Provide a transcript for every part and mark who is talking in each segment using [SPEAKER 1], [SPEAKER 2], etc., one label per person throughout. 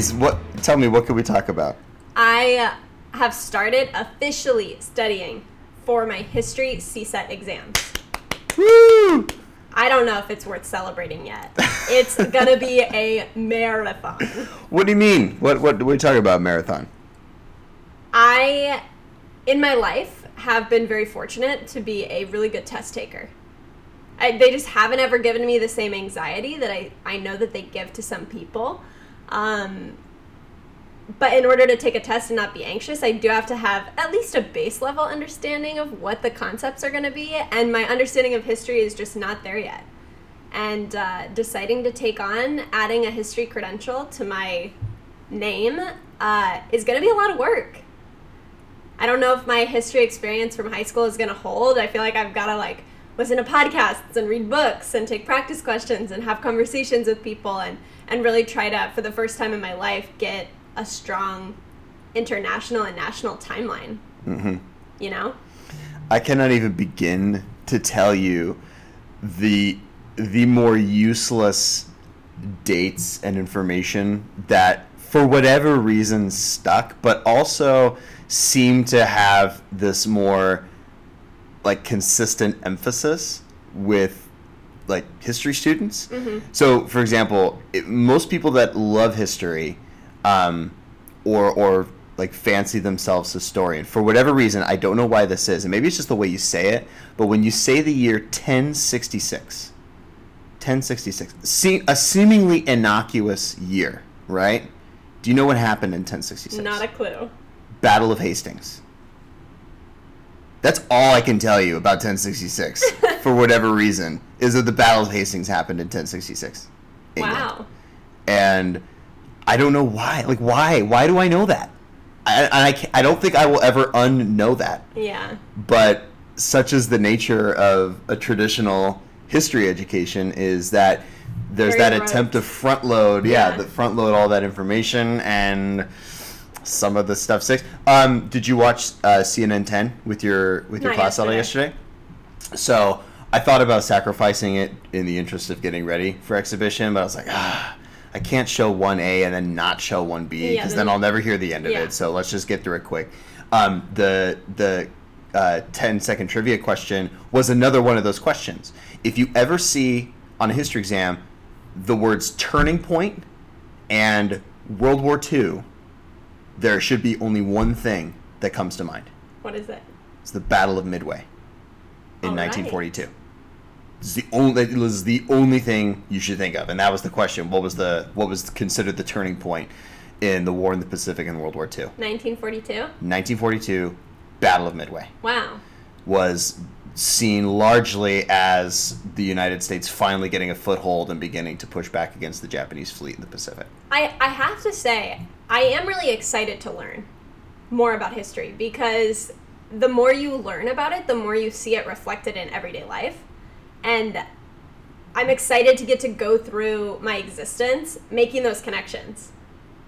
[SPEAKER 1] please, what? Tell me, what can we talk about?
[SPEAKER 2] I have started officially studying for my history CSET exams.
[SPEAKER 1] Woo!
[SPEAKER 2] I don't know if it's worth celebrating yet. It's gonna be a marathon.
[SPEAKER 1] What do you mean? What what, do we talk about? Marathon?
[SPEAKER 2] I, in my life, have been very fortunate to be a really good test taker. I, they just haven't ever given me the same anxiety that I, I know that they give to some people. Um, but in order to take a test and not be anxious, I do have to have at least a base level understanding of what the concepts are going to be. And my understanding of history is just not there yet. And uh, deciding to take on adding a history credential to my name uh, is going to be a lot of work. I don't know if my history experience from high school is going to hold. I feel like I've got to like listen to podcasts and read books and take practice questions and have conversations with people and and really try to for the first time in my life get a strong international and national timeline.
[SPEAKER 1] Mm-hmm.
[SPEAKER 2] You know?
[SPEAKER 1] I cannot even begin to tell you the the more useless dates and information that for whatever reason stuck, but also seem to have this more like consistent emphasis with like history students. So, for example, it, most people that love history, um, or or like fancy themselves historian for whatever reason, I don't know why this is, and maybe it's just the way you say it. But when you say the year 1066, 1066, see, a seemingly innocuous year, right? Do you know what happened in 1066?
[SPEAKER 2] Not a clue.
[SPEAKER 1] Battle of Hastings. That's all I can tell you about 1066 for whatever reason is that the Battle of Hastings happened in 1066. England.
[SPEAKER 2] Wow.
[SPEAKER 1] And I don't know why. Like why? Why do I know that? I I, I don't think I will ever unknow that.
[SPEAKER 2] Yeah.
[SPEAKER 1] But such is the nature of a traditional history education is that there's
[SPEAKER 2] Very
[SPEAKER 1] that
[SPEAKER 2] rote.
[SPEAKER 1] attempt to front load, yeah,
[SPEAKER 2] Yeah.
[SPEAKER 1] the front load all that information and some of the stuff sticks. Um, did you watch uh, CNN 10 with your with your
[SPEAKER 2] Not
[SPEAKER 1] class all
[SPEAKER 2] yesterday.
[SPEAKER 1] yesterday? So I thought about sacrificing it in the interest of getting ready for exhibition, but I was like, ah, I can't show one A and then not show one B
[SPEAKER 2] Yeah,
[SPEAKER 1] because
[SPEAKER 2] then-
[SPEAKER 1] then I'll never hear the end of
[SPEAKER 2] Yeah.
[SPEAKER 1] it. So let's just get through it quick. Um, the the uh, 10 second trivia question was another one of those questions. If you ever see on a history exam the words turning point and World War II, there should be only one thing that comes to mind.
[SPEAKER 2] What is it?
[SPEAKER 1] It's the Battle of Midway in
[SPEAKER 2] All right.
[SPEAKER 1] 1942. It's the only it was the only thing you should think of, and that was the question. What was the what was considered the turning point in the war in the Pacific in World War II?
[SPEAKER 2] 1942?
[SPEAKER 1] 1942, Battle of Midway
[SPEAKER 2] Wow.
[SPEAKER 1] was seen largely as the United States finally getting a foothold and beginning to push back against the Japanese fleet in the Pacific.
[SPEAKER 2] I, I have to say, I am really excited to learn more about history because the more you learn about it, the more you see it reflected in everyday life. And I'm excited to get to go through my existence making those connections.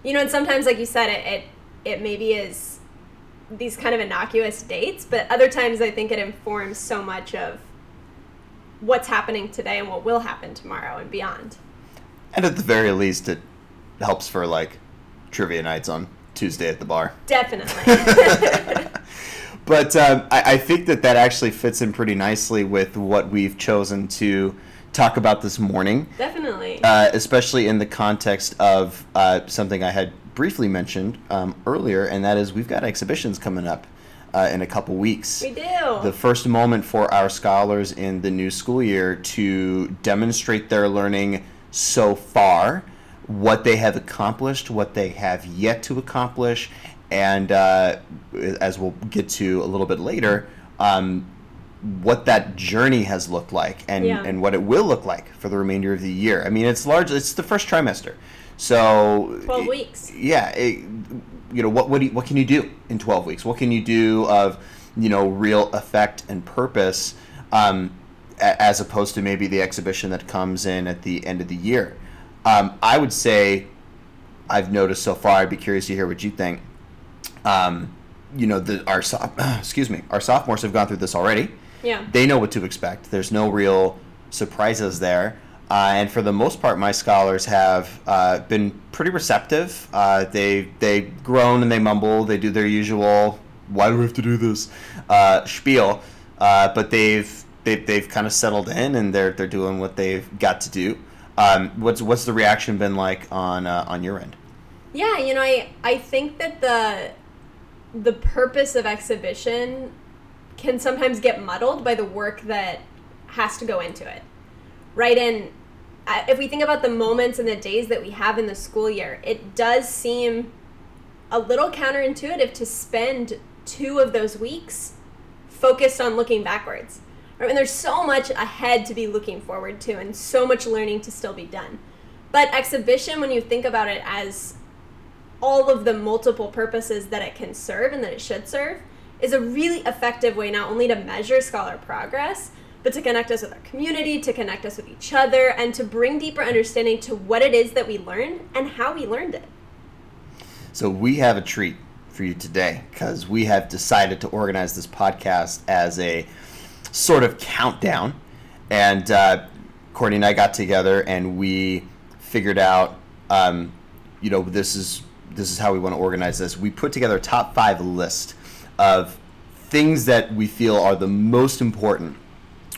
[SPEAKER 2] You know, and sometimes, like you said, it, it, it maybe is these kind of innocuous dates, but other times I think it informs so much of what's happening today and what will happen tomorrow and beyond.
[SPEAKER 1] And at the very least, it helps for like trivia nights on Tuesday at the bar.
[SPEAKER 2] Definitely.
[SPEAKER 1] But um, I, I think that that actually fits in pretty nicely with what we've chosen to talk about this morning,
[SPEAKER 2] Definitely.
[SPEAKER 1] uh, especially in the context of uh, something I had briefly mentioned um, earlier, and that is we've got exhibitions coming up uh, in a couple weeks.
[SPEAKER 2] we do.
[SPEAKER 1] the first moment for our scholars in the new school year to demonstrate their learning so far, what they have accomplished, what they have yet to accomplish, and uh, as we'll get to a little bit later, um, what that journey has looked like and,
[SPEAKER 2] Yeah.
[SPEAKER 1] and what it will look like for the remainder of the year. I mean, it's largely it's the first trimester, so
[SPEAKER 2] 12 weeks.
[SPEAKER 1] yeah, it, you know what what do you, what can you do in 12 weeks? What can you do of you know real effect and purpose um, a- as opposed to maybe the exhibition that comes in at the end of the year? Um, I would say I've noticed so far. I'd be curious to hear what you think. Um, you know, the our so- excuse me, our sophomores have gone through this already
[SPEAKER 2] Yeah.
[SPEAKER 1] they know what to expect. There's no real surprises there. Uh, and for the most part, my scholars have uh, been pretty receptive. Uh, they they groan and they mumble. They do their usual "Why do we have to do this?" Uh, spiel, uh, but they've they've, they've kind of settled in and they're they're doing what they've got to do. Um, what's what's the reaction been like on uh, on your end?
[SPEAKER 2] Yeah, you know, I I think that the the purpose of exhibition can sometimes get muddled by the work that has to go into it. Right and uh, if we think about the moments and the days that we have in the school year, it does seem a little counterintuitive to spend two of those weeks focused on looking backwards. Right? And there's so much ahead to be looking forward to and so much learning to still be done. But exhibition, when you think about it as all of the multiple purposes that it can serve and that it should serve, is a really effective way not only to measure scholar progress, but to connect us with our community, to connect us with each other, and to bring deeper understanding to what it is that we learned and how we learned it.
[SPEAKER 1] So, we have a treat for you today because we have decided to organize this podcast as a sort of countdown. And uh, Courtney and I got together and we figured out, um, you know, this is this is how we want to organize this. We put together a top five list of things that we feel are the most important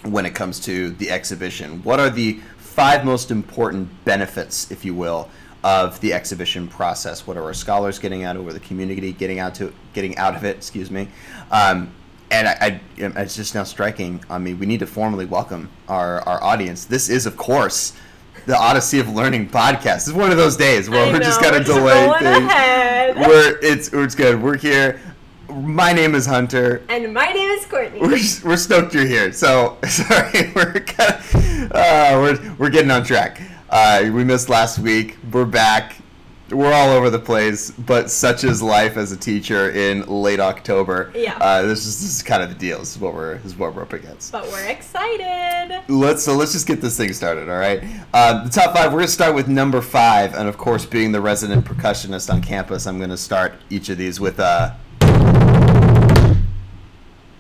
[SPEAKER 1] when it comes to the exhibition. What are the five most important benefits, if you will, of the exhibition process? What are our scholars getting out of it? Or the community getting out to getting out of it? Excuse me. Um, and I, I, it's just now striking on me. We need to formally welcome our, our audience. This is, of course, the Odyssey of Learning podcast. This is one of those days where
[SPEAKER 2] I
[SPEAKER 1] we're
[SPEAKER 2] know,
[SPEAKER 1] just gonna
[SPEAKER 2] we're just
[SPEAKER 1] delay
[SPEAKER 2] going
[SPEAKER 1] things.
[SPEAKER 2] ahead.
[SPEAKER 1] We're it's it's good. We're here. My name is Hunter.
[SPEAKER 2] And my name is Courtney.
[SPEAKER 1] We're, we're stoked you're here. So sorry, we're kind of, uh, we're we're getting on track. Uh, we missed last week. We're back. We're all over the place, but such is life as a teacher in late October.
[SPEAKER 2] Yeah.
[SPEAKER 1] Uh, this is this is kind of the deal. This is what we're this is what we're up against.
[SPEAKER 2] but we're excited.
[SPEAKER 1] Let's so let's just get this thing started. All right. Uh, the top five. We're gonna start with number five, and of course, being the resident percussionist on campus, I'm gonna start each of these with uh,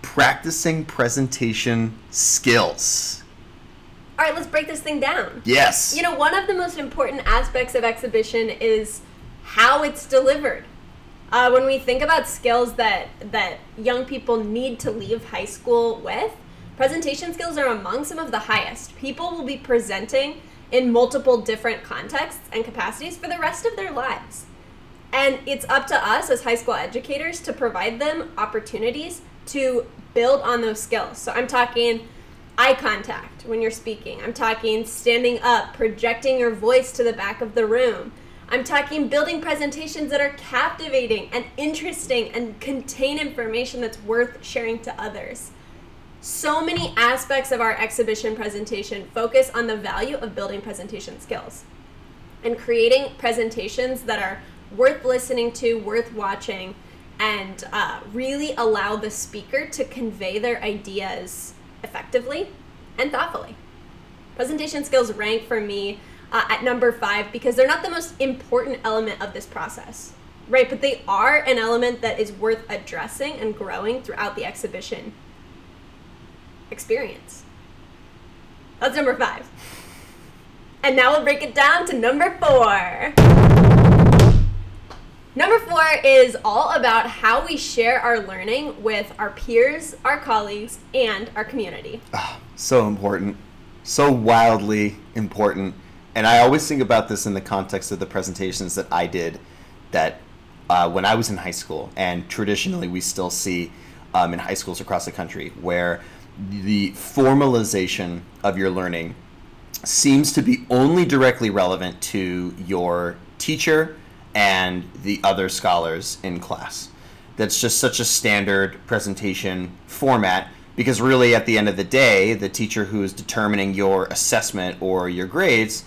[SPEAKER 1] practicing presentation skills.
[SPEAKER 2] All right, let's break this thing down.
[SPEAKER 1] Yes.
[SPEAKER 2] You know, one of the most important aspects of exhibition is how it's delivered. Uh, when we think about skills that that young people need to leave high school with, presentation skills are among some of the highest. People will be presenting in multiple different contexts and capacities for the rest of their lives. And it's up to us as high school educators to provide them opportunities to build on those skills. So I'm talking eye contact when you're speaking. I'm talking standing up, projecting your voice to the back of the room. I'm talking building presentations that are captivating and interesting and contain information that's worth sharing to others. So many aspects of our exhibition presentation focus on the value of building presentation skills and creating presentations that are worth listening to, worth watching, and uh, really allow the speaker to convey their ideas effectively and thoughtfully. Presentation skills rank for me uh, at number five because they're not the most important element of this process, right? But they are an element that is worth addressing and growing throughout the exhibition experience. That's number five. And now we'll break it down to number four. Number four is all about how we share our learning with our peers, our colleagues, and our community.
[SPEAKER 1] so important, so wildly important. And I always think about this in the context of the presentations that I did that uh, when I was in high school, and traditionally we still see um, in high schools across the country, where the formalization of your learning seems to be only directly relevant to your teacher and the other scholars in class. That's just such a standard presentation format because, really, at the end of the day, the teacher who is determining your assessment or your grades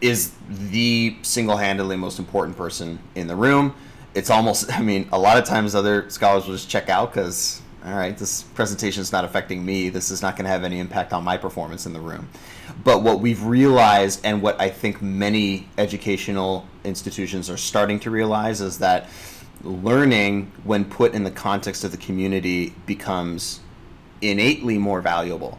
[SPEAKER 1] is the single handedly most important person in the room. It's almost, I mean, a lot of times other scholars will just check out because, all right, this presentation is not affecting me. This is not going to have any impact on my performance in the room. But what we've realized, and what I think many educational institutions are starting to realize, is that learning, when put in the context of the community, becomes innately more valuable.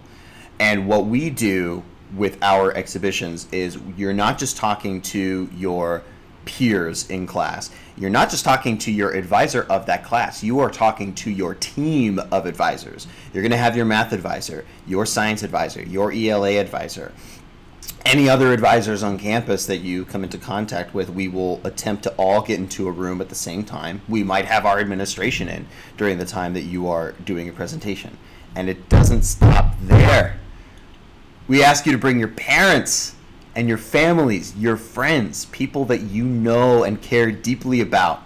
[SPEAKER 1] And what we do with our exhibitions is you're not just talking to your peers in class. You're not just talking to your advisor of that class. You are talking to your team of advisors. You're going to have your math advisor, your science advisor, your ELA advisor, any other advisors on campus that you come into contact with, we will attempt to all get into a room at the same time. We might have our administration in during the time that you are doing a presentation. And it doesn't stop there. We ask you to bring your parents and your families, your friends, people that you know and care deeply about.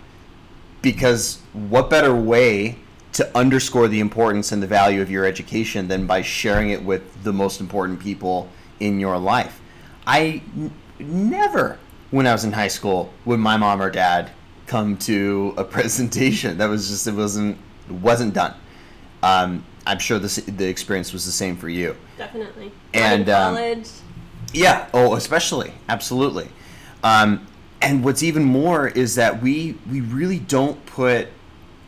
[SPEAKER 1] Because what better way to underscore the importance and the value of your education than by sharing it with the most important people in your life? I n- never, when I was in high school, would my mom or dad come to a presentation. That was just it wasn't it wasn't done. Um, I'm sure the the experience was the same for you.
[SPEAKER 2] Definitely.
[SPEAKER 1] And um,
[SPEAKER 2] college.
[SPEAKER 1] Yeah. Oh, especially. Absolutely. Um, and what's even more is that we we really don't put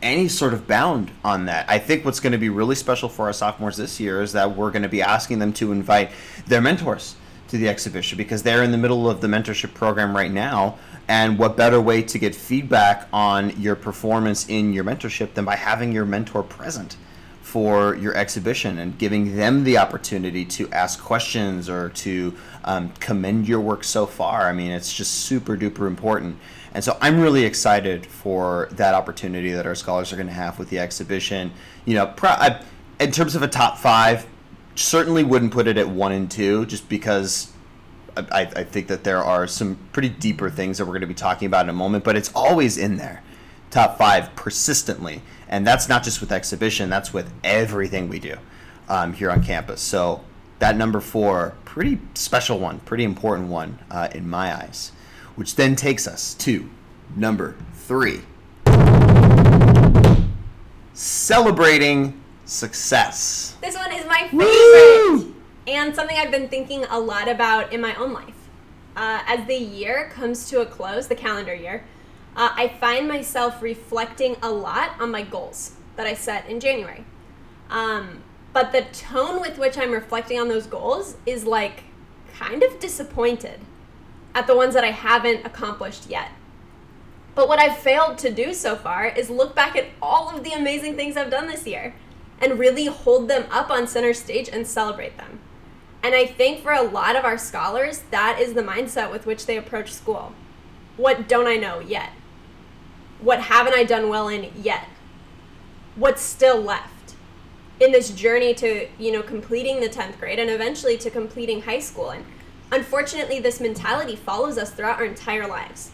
[SPEAKER 1] any sort of bound on that. I think what's going to be really special for our sophomores this year is that we're going to be asking them to invite their mentors to the exhibition because they're in the middle of the mentorship program right now. And what better way to get feedback on your performance in your mentorship than by having your mentor present for your exhibition and giving them the opportunity to ask questions or to um, commend your work so far? I mean, it's just super duper important. And so I'm really excited for that opportunity that our scholars are going to have with the exhibition. You know, pro- I, in terms of a top five, certainly wouldn't put it at one and two just because I, I think that there are some pretty deeper things that we're going to be talking about in a moment, but it's always in there, top five persistently. And that's not just with exhibition, that's with everything we do um, here on campus. So that number four, pretty special one, pretty important one uh, in my eyes, which then takes us to number three celebrating success.
[SPEAKER 2] This one is my favorite and something I've been thinking a lot about in my own life. Uh, as the year comes to a close, the calendar year, uh, I find myself reflecting a lot on my goals that I set in January. Um, but the tone with which I'm reflecting on those goals is like kind of disappointed at the ones that I haven't accomplished yet. But what I've failed to do so far is look back at all of the amazing things I've done this year and really hold them up on center stage and celebrate them. And I think for a lot of our scholars, that is the mindset with which they approach school. What don't I know yet? What haven't I done well in yet? What's still left in this journey to, you know, completing the 10th grade and eventually to completing high school? And unfortunately, this mentality follows us throughout our entire lives.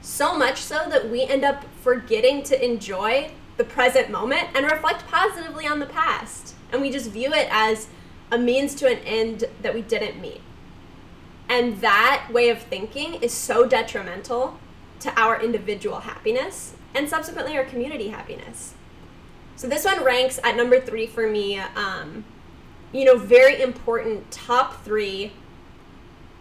[SPEAKER 2] So much so that we end up forgetting to enjoy the present moment and reflect positively on the past. And we just view it as a means to an end that we didn't meet. And that way of thinking is so detrimental to our individual happiness and subsequently our community happiness. So this one ranks at number three for me. Um, you know, very important top three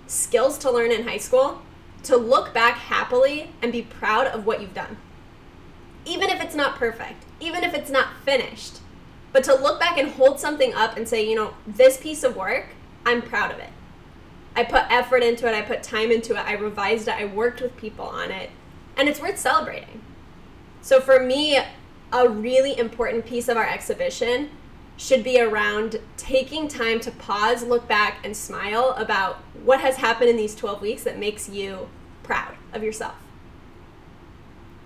[SPEAKER 2] skills to learn in high school to look back happily and be proud of what you've done. Even if it's not perfect, even if it's not finished, but to look back and hold something up and say, you know, this piece of work, I'm proud of it. I put effort into it, I put time into it, I revised it, I worked with people on it, and it's worth celebrating. So for me, a really important piece of our exhibition should be around taking time to pause, look back, and smile about what has happened in these 12 weeks that makes you proud of yourself.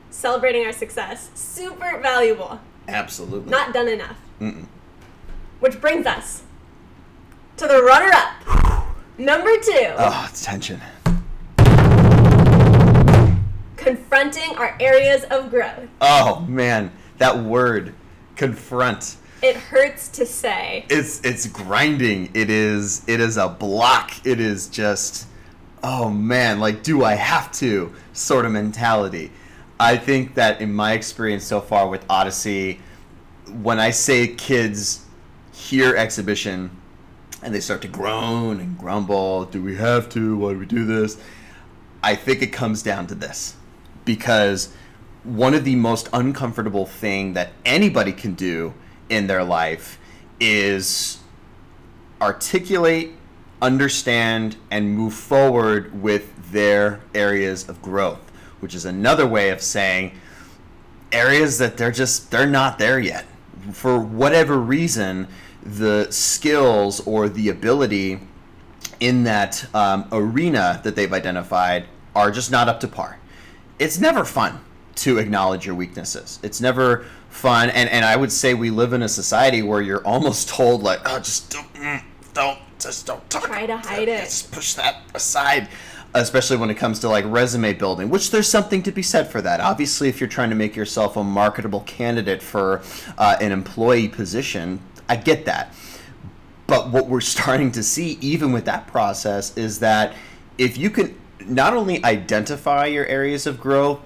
[SPEAKER 2] Celebrating our success, super valuable.
[SPEAKER 1] Absolutely.
[SPEAKER 2] Not done enough. Mm-mm. Which brings us to the runner up. Number two.
[SPEAKER 1] Oh, it's tension.
[SPEAKER 2] Confronting our areas of growth.
[SPEAKER 1] Oh, man. That word, confront.
[SPEAKER 2] It hurts to say.
[SPEAKER 1] It's it's grinding. It is it is a block. It is just oh man, like do I have to sort of mentality. I think that in my experience so far with Odyssey, when I say kids hear exhibition and they start to groan and grumble, do we have to? Why do we do this? I think it comes down to this because one of the most uncomfortable thing that anybody can do in their life is articulate understand and move forward with their areas of growth, which is another way of saying areas that they're just they're not there yet. For whatever reason, the skills or the ability in that um, arena that they've identified are just not up to par. It's never fun to acknowledge your weaknesses. It's never fun, and, and I would say we live in a society where you're almost told like, oh, just don't, mm, don't, just don't talk.
[SPEAKER 2] Try to hide it.
[SPEAKER 1] Just push that aside. Especially when it comes to like resume building, which there's something to be said for that. Obviously, if you're trying to make yourself a marketable candidate for uh, an employee position, I get that. But what we're starting to see, even with that process, is that if you can not only identify your areas of growth,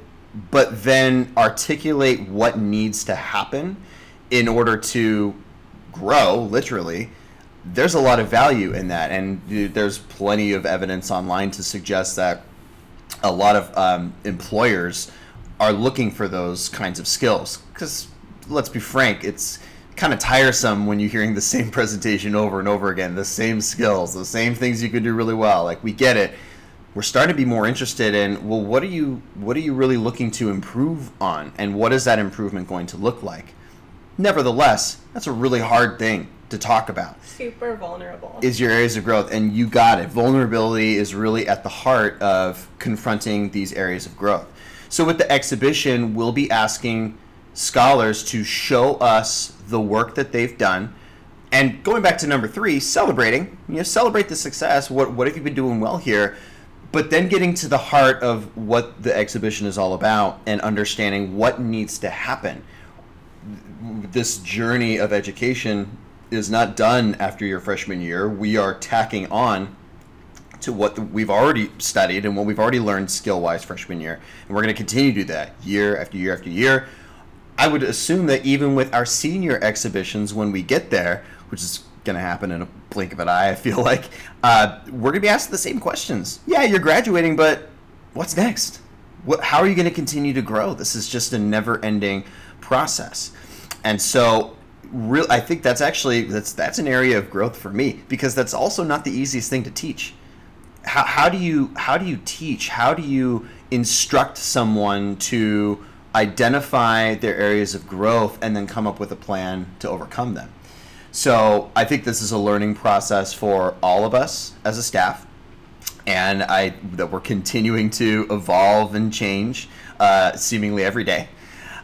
[SPEAKER 1] but then articulate what needs to happen in order to grow, literally, there's a lot of value in that. And there's plenty of evidence online to suggest that a lot of um, employers are looking for those kinds of skills. Because let's be frank, it's kind of tiresome when you're hearing the same presentation over and over again, the same skills, the same things you can do really well. Like, we get it. We're starting to be more interested in well what are you what are you really looking to improve on and what is that improvement going to look like? Nevertheless that's a really hard thing to talk about.
[SPEAKER 2] Super vulnerable.
[SPEAKER 1] Is your areas of growth and you got it. Vulnerability is really at the heart of confronting these areas of growth. So with the exhibition we'll be asking scholars to show us the work that they've done. And going back to number three celebrating you know celebrate the success. What, what have you been doing well here? But then getting to the heart of what the exhibition is all about and understanding what needs to happen. This journey of education is not done after your freshman year. We are tacking on to what we've already studied and what we've already learned skill wise freshman year. And we're going to continue to do that year after year after year i would assume that even with our senior exhibitions when we get there which is going to happen in a blink of an eye. I feel like uh, we're going to be asked the same questions. Yeah, you're graduating, but what's next? What, how are you going to continue to grow? This is just a never-ending process, and so real. I think that's actually that's that's an area of growth for me because that's also not the easiest thing to teach. How, how do you how do you teach? How do you instruct someone to identify their areas of growth and then come up with a plan to overcome them? So I think this is a learning process for all of us as a staff, and I that we're continuing to evolve and change uh, seemingly every day.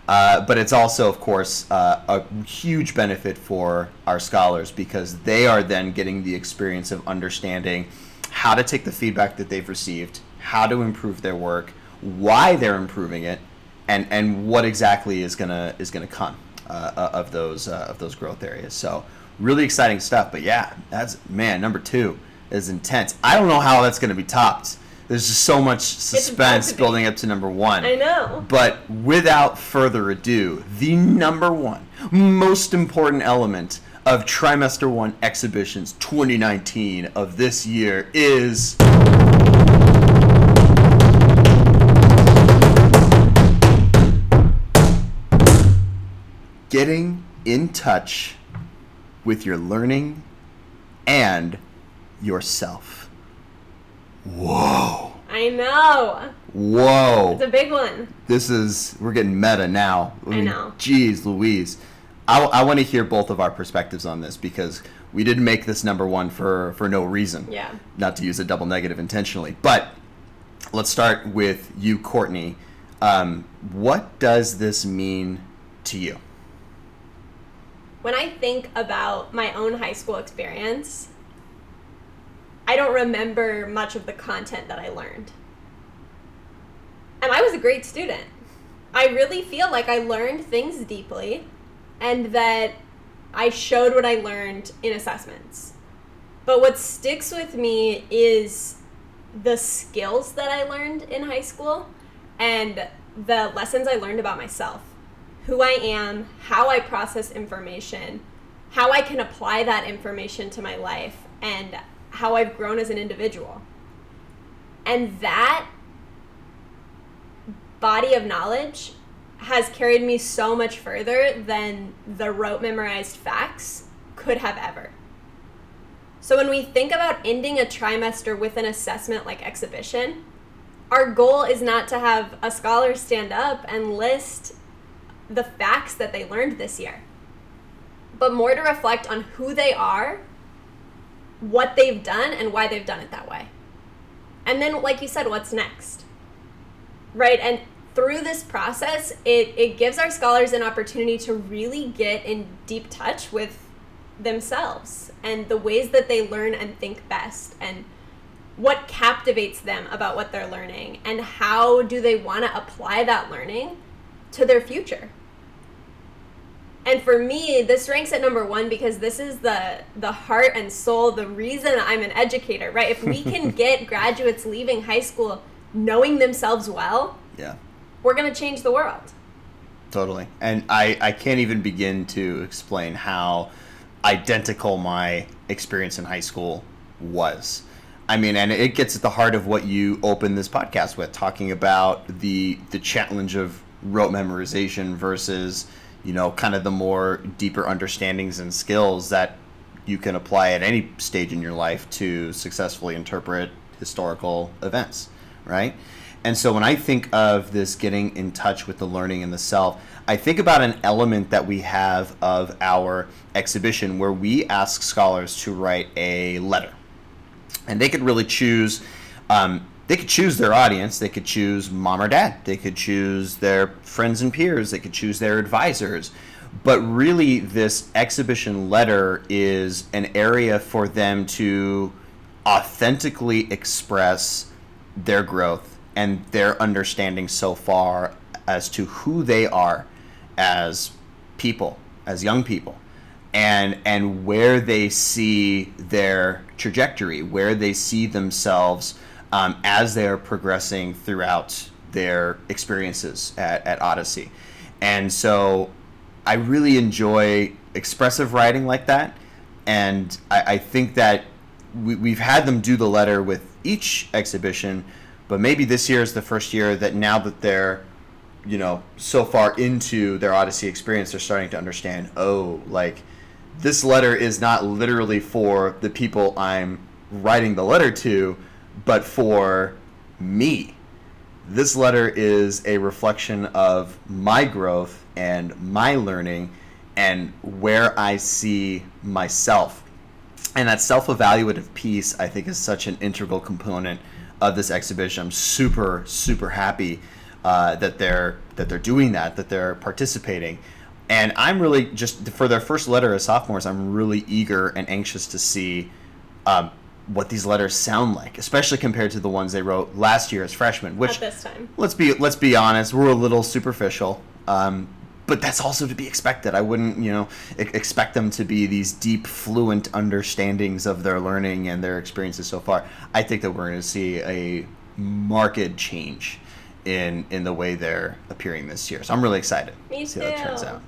[SPEAKER 1] Uh, but it's also, of course, uh, a huge benefit for our scholars because they are then getting the experience of understanding how to take the feedback that they've received, how to improve their work, why they're improving it, and and what exactly is gonna is gonna come uh, of those uh, of those growth areas. So really exciting stuff. But yeah, that's man number two is intense. I don't know how that's going to be topped. There's just so much suspense building up to number one.
[SPEAKER 2] I know.
[SPEAKER 1] But without further ado, the number one most important element of trimester one exhibitions 2019 of this year is. Getting in touch with your learning and yourself. Whoa.
[SPEAKER 2] I know.
[SPEAKER 1] Whoa.
[SPEAKER 2] It's a big one.
[SPEAKER 1] This is, we're getting meta now.
[SPEAKER 2] I, mean, I know.
[SPEAKER 1] Jeez Louise. I, I want to hear both of our perspectives on this because we didn't make this number one for, for no reason.
[SPEAKER 2] Yeah.
[SPEAKER 1] Not to use a double negative intentionally. But let's start with you, Courtney. Um, what does this mean to you?
[SPEAKER 2] When I think about my own high school experience, I don't remember much of the content that I learned. And I was a great student. I really feel like I learned things deeply and that I showed what I learned in assessments. But what sticks with me is the skills that I learned in high school and the lessons I learned about myself who I am, how I process information, how I can apply that information to my life, and how I've grown as an individual. And that body of knowledge has carried me so much further than the rote memorized facts could have ever. So when we think about ending a trimester with an assessment like exhibition, our goal is not to have a scholar stand up and list the facts that they learned this year, but more to reflect on who they are, what they've done, and why they've done it that way. And then, like you said, what's next? Right? And through this process, it, it gives our scholars an opportunity to really get in deep touch with themselves and the ways that they learn and think best and what captivates them about what they're learning and how do they want to apply that learning to their future and for me this ranks at number one because this is the the heart and soul the reason i'm an educator right if we can get graduates leaving high school knowing themselves well
[SPEAKER 1] Yeah.
[SPEAKER 2] we're going to change the world
[SPEAKER 1] Totally. And I, I can't even begin to explain how identical my experience in high school was. I mean, and it gets at the heart of what you opened this podcast with, talking about the the challenge of rote memorization versus, you know, kind of the more deeper understandings and skills that you can apply at any stage in your life to successfully interpret historical events, right? And so when I think of this getting in touch with the learning and the self, I think about an element that we have of our exhibition where we ask scholars to write a letter. And they could really choose um, they could choose their audience, they could choose mom or dad, they could choose their friends and peers, they could choose their advisors. But really this exhibition letter is an area for them to authentically express their growth and their understanding so far as to who they are as people, as young people, and and where they see their trajectory, where they see themselves um, as they're progressing throughout their experiences at, at Odyssey. And so I really enjoy expressive writing like that. And I, I think that we, we've had them do the letter with each exhibition, but maybe this year is the first year that now that they're, you know, so far into their Odyssey experience, they're starting to understand, oh, like this letter is not literally for the people I'm writing the letter to, but for me. This letter is a reflection of my growth and my learning and where I see myself. And that self evaluative piece, I think, is such an integral component of this exhibition. I'm super, super happy uh, that they're that they're doing that, that they're participating. And I'm really just for their first letter as sophomores. I'm really eager and anxious to see um, what these letters sound like, especially compared to the ones they wrote last year as freshmen. Which
[SPEAKER 2] at this time.
[SPEAKER 1] let's be let's be honest, we're a little superficial. Um, but that's also to be expected. I wouldn't, you know, expect them to be these deep, fluent understandings of their learning and their experiences so far. I think that we're going to see a marked change in in the way they're appearing this year. So I'm really excited
[SPEAKER 2] Me
[SPEAKER 1] to see how it turns out.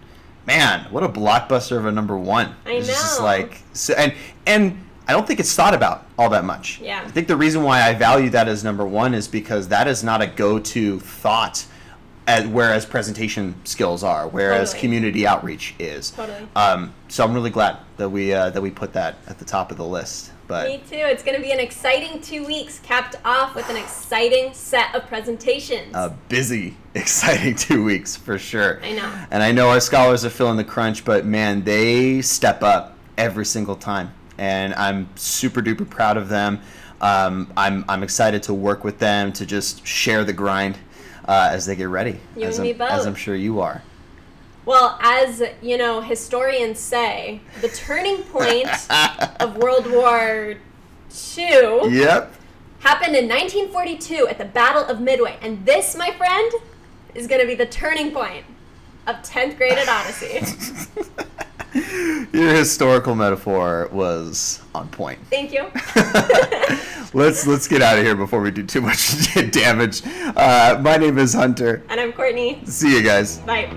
[SPEAKER 1] Man, what a blockbuster of a number one!
[SPEAKER 2] I
[SPEAKER 1] It's just
[SPEAKER 2] know.
[SPEAKER 1] like so, and and I don't think it's thought about all that much.
[SPEAKER 2] Yeah.
[SPEAKER 1] I think the reason why I value that as number one is because that is not a go-to thought, as, whereas presentation skills are, whereas
[SPEAKER 2] Totally.
[SPEAKER 1] community outreach is.
[SPEAKER 2] Totally.
[SPEAKER 1] Um, so I'm really glad that we uh, that we put that at the top of the list. But
[SPEAKER 2] Me too. It's going to be an exciting two weeks, capped off with an exciting set of presentations.
[SPEAKER 1] a busy, exciting two weeks for sure.
[SPEAKER 2] I know.
[SPEAKER 1] And I know our scholars are feeling the crunch, but man, they step up every single time, and I'm super duper proud of them. Um, I'm I'm excited to work with them to just share the grind uh, as they get ready.
[SPEAKER 2] You
[SPEAKER 1] as
[SPEAKER 2] and
[SPEAKER 1] I'm,
[SPEAKER 2] me
[SPEAKER 1] As. I'm sure you are.
[SPEAKER 2] Well, as you know, historians say, the turning point of World War II
[SPEAKER 1] Yep.
[SPEAKER 2] happened in 1942 at the Battle of Midway, and this, my friend, is going to be the turning point of 10th grade at Odyssey.
[SPEAKER 1] Your historical metaphor was on point.
[SPEAKER 2] Thank you.
[SPEAKER 1] let's let's get out of here before we do too much damage. Uh, my name is Hunter.
[SPEAKER 2] And I'm Courtney.
[SPEAKER 1] See you guys.
[SPEAKER 2] Bye.